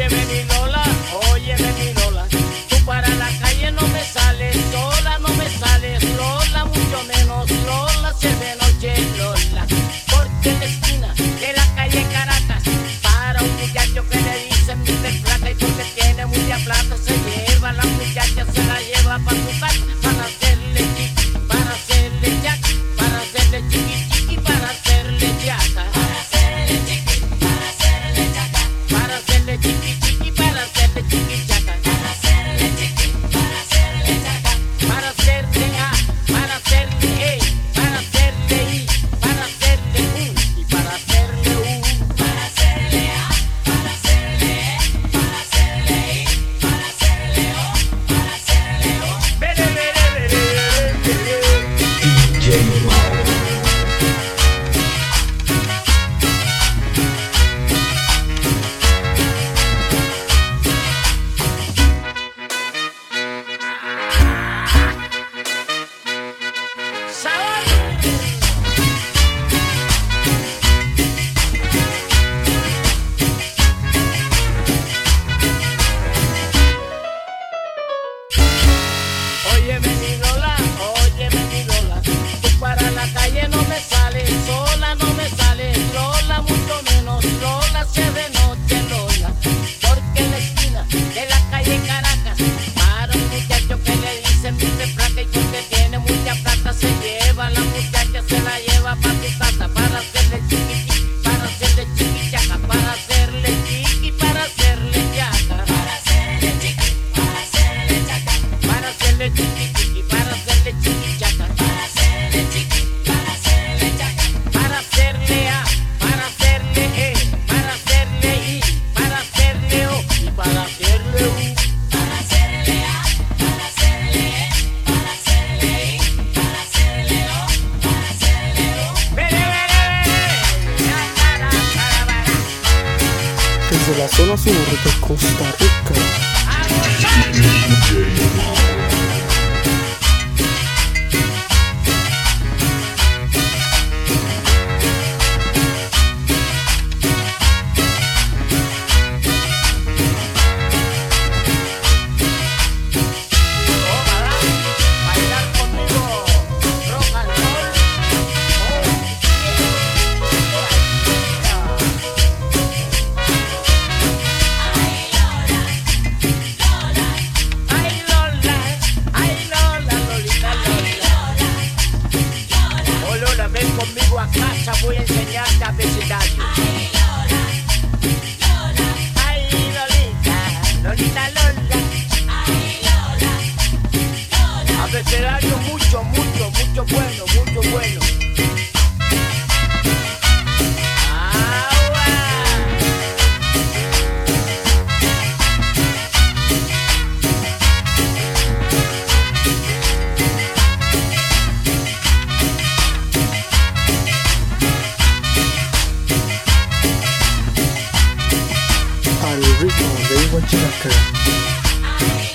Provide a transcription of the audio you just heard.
Oye venidola, oye venidola. Tú para la calle no me sales, sola no me sales, Lola mucho menos, Lola se de noche, Lola. Porque la esquina de la calle Caracas, para un muchacho que le dicen Mister Plata y que tiene muchos plata. hoy he venido Desde la zona sur de Costa Rica. Casa, voy a enseñarte a vecindario. Ay Lolita, Lolita Lola. Abecedario mucho, mucho, mucho bueno, mucho bueno. Rico, you to checker.